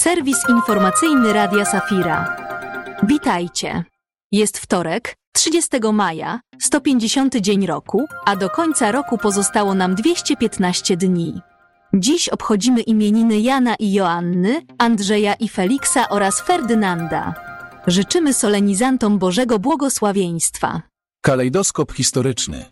Serwis informacyjny Radia Safira. Witajcie. Jest wtorek, 30 maja, 150 dzień roku, a do końca roku pozostało nam 215 dni. Dziś obchodzimy imieniny Jana i Joanny, Andrzeja i Feliksa oraz Ferdynanda. Życzymy solenizantom Bożego błogosławieństwa. Kalejdoskop historyczny.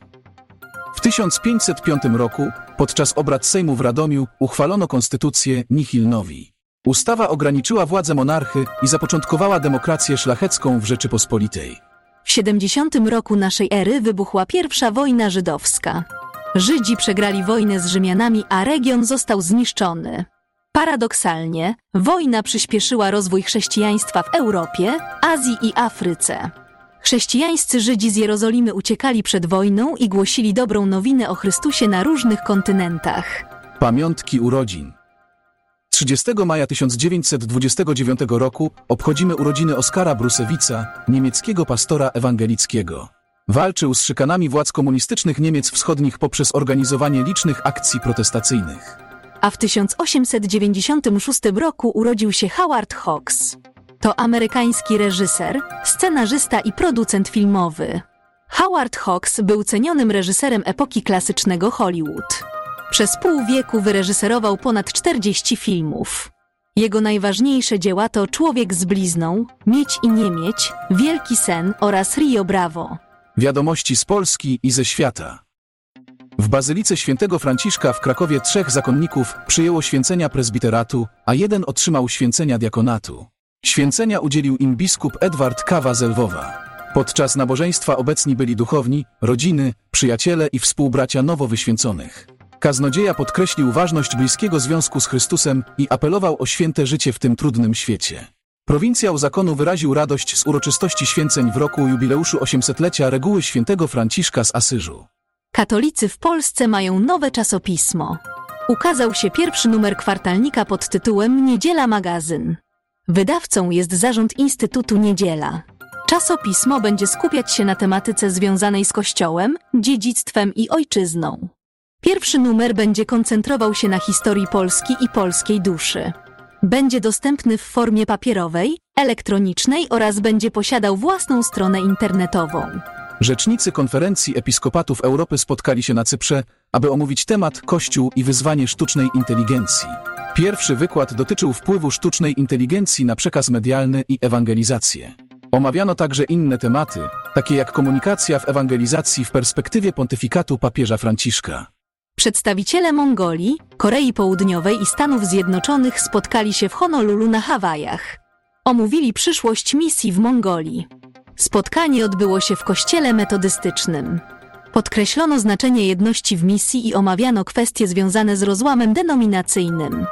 W 1505 roku, podczas obrad Sejmu w Radomiu, uchwalono konstytucję Nihil Novi. Ustawa ograniczyła władzę monarchy i zapoczątkowała demokrację szlachecką w Rzeczypospolitej. W 70 roku naszej ery wybuchła pierwsza wojna żydowska. Żydzi przegrali wojnę z Rzymianami, a region został zniszczony. Paradoksalnie, wojna przyspieszyła rozwój chrześcijaństwa w Europie, Azji i Afryce. Chrześcijańscy Żydzi z Jerozolimy uciekali przed wojną i głosili dobrą nowinę o Chrystusie na różnych kontynentach. Pamiątki urodzin. 30 maja 1929 roku obchodzimy urodziny Oskara Brusewica, niemieckiego pastora ewangelickiego. Walczył z szykanami władz komunistycznych Niemiec Wschodnich poprzez organizowanie licznych akcji protestacyjnych. A w 1896 roku urodził się Howard Hawks. To amerykański reżyser, scenarzysta i producent filmowy. Howard Hawks był cenionym reżyserem epoki klasycznego Hollywood. Przez pół wieku wyreżyserował ponad 40 filmów. Jego najważniejsze dzieła to Człowiek z blizną, Mieć i nie mieć, Wielki sen oraz Rio Bravo. Wiadomości z Polski i ze świata. W Bazylice Świętego Franciszka w Krakowie trzech zakonników przyjęło święcenia prezbiteratu, a jeden otrzymał święcenia diakonatu. Święcenia udzielił im biskup Edward Kawa z Lwowa. Podczas nabożeństwa obecni byli duchowni, rodziny, przyjaciele i współbracia nowo wyświęconych. Kaznodzieja podkreślił ważność bliskiego związku z Chrystusem i apelował o święte życie w tym trudnym świecie. Prowincjał zakonu wyraził radość z uroczystości święceń w roku jubileuszu 800-lecia reguły świętego Franciszka z Asyżu. Katolicy w Polsce mają nowe czasopismo. Ukazał się pierwszy numer kwartalnika pod tytułem Niedziela Magazyn. Wydawcą jest zarząd Instytutu Niedziela. Czasopismo będzie skupiać się na tematyce związanej z Kościołem, dziedzictwem i ojczyzną. Pierwszy numer będzie koncentrował się na historii Polski i polskiej duszy. Będzie dostępny w formie papierowej, elektronicznej oraz będzie posiadał własną stronę internetową. Rzecznicy konferencji episkopatów Europy spotkali się na Cyprze, aby omówić temat Kościół i wyzwanie sztucznej inteligencji. Pierwszy wykład dotyczył wpływu sztucznej inteligencji na przekaz medialny i ewangelizację. Omawiano także inne tematy, takie jak komunikacja w ewangelizacji w perspektywie pontyfikatu papieża Franciszka. Przedstawiciele Mongolii, Korei Południowej i Stanów Zjednoczonych spotkali się w Honolulu na Hawajach. Omówili przyszłość misji w Mongolii. Spotkanie odbyło się w kościele metodystycznym. Podkreślono znaczenie jedności w misji i omawiano kwestie związane z rozłamem denominacyjnym.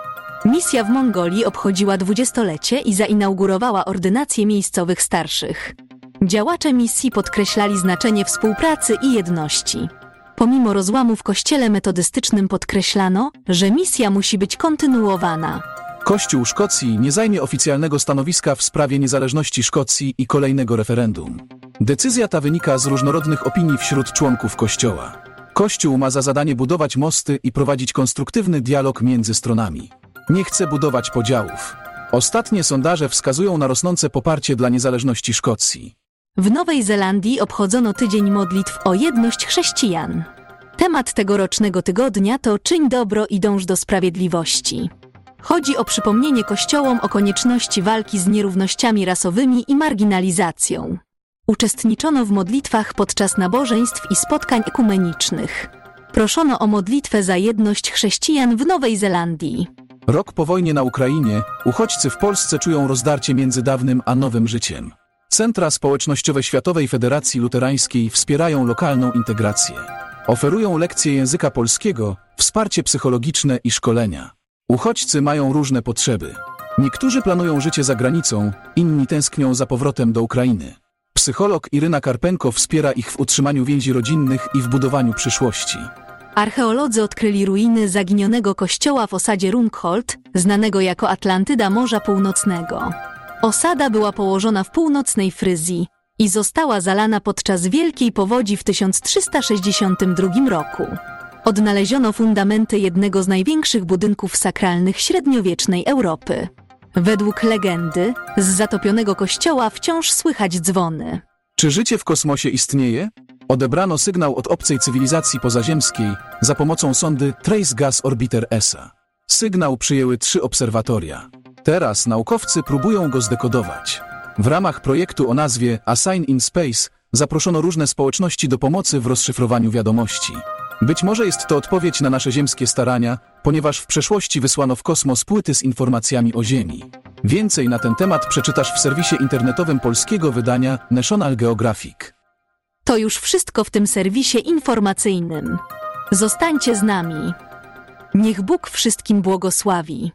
Misja w Mongolii obchodziła dwudziestolecie i zainaugurowała ordynację miejscowych starszych. Działacze misji podkreślali znaczenie współpracy i jedności. Pomimo rozłamu w kościele metodystycznym podkreślano, że misja musi być kontynuowana. Kościół Szkocji nie zajmie oficjalnego stanowiska w sprawie niezależności Szkocji i kolejnego referendum. Decyzja ta wynika z różnorodnych opinii wśród członków Kościoła. Kościół ma za zadanie budować mosty i prowadzić konstruktywny dialog między stronami. Nie chce budować podziałów. Ostatnie sondaże wskazują na rosnące poparcie dla niezależności Szkocji. W Nowej Zelandii obchodzono tydzień modlitw o jedność chrześcijan. Temat tegorocznego tygodnia to Czyń dobro i dąż do sprawiedliwości. Chodzi o przypomnienie kościołom o konieczności walki z nierównościami rasowymi i marginalizacją. Uczestniczono w modlitwach podczas nabożeństw i spotkań ekumenicznych. Proszono o modlitwę za jedność chrześcijan w Nowej Zelandii. Rok po wojnie na Ukrainie, uchodźcy w Polsce czują rozdarcie między dawnym a nowym życiem. Centra społecznościowe Światowej Federacji Luterańskiej wspierają lokalną integrację. Oferują lekcje języka polskiego, wsparcie psychologiczne i szkolenia. Uchodźcy mają różne potrzeby. Niektórzy planują życie za granicą, inni tęsknią za powrotem do Ukrainy. Psycholog Iryna Karpenko wspiera ich w utrzymaniu więzi rodzinnych i w budowaniu przyszłości. Archeolodzy odkryli ruiny zaginionego kościoła w osadzie Rungholt, znanego jako Atlantyda Morza Północnego. Osada była położona w północnej Fryzji i została zalana podczas Wielkiej Powodzi w 1362 roku. Odnaleziono fundamenty jednego z największych budynków sakralnych średniowiecznej Europy. Według legendy, z zatopionego kościoła wciąż słychać dzwony. Czy życie w kosmosie istnieje? Odebrano sygnał od obcej cywilizacji pozaziemskiej za pomocą sondy Trace Gas Orbiter ESA. Sygnał przyjęły trzy obserwatoria. Teraz naukowcy próbują go zdekodować. W ramach projektu o nazwie Assign in Space zaproszono różne społeczności do pomocy w rozszyfrowaniu wiadomości. Być może jest to odpowiedź na nasze ziemskie starania, ponieważ w przeszłości wysłano w kosmos płyty z informacjami o Ziemi. Więcej na ten temat przeczytasz w serwisie internetowym polskiego wydania National Geographic. To już wszystko w tym serwisie informacyjnym. Zostańcie z nami. Niech Bóg wszystkim błogosławi.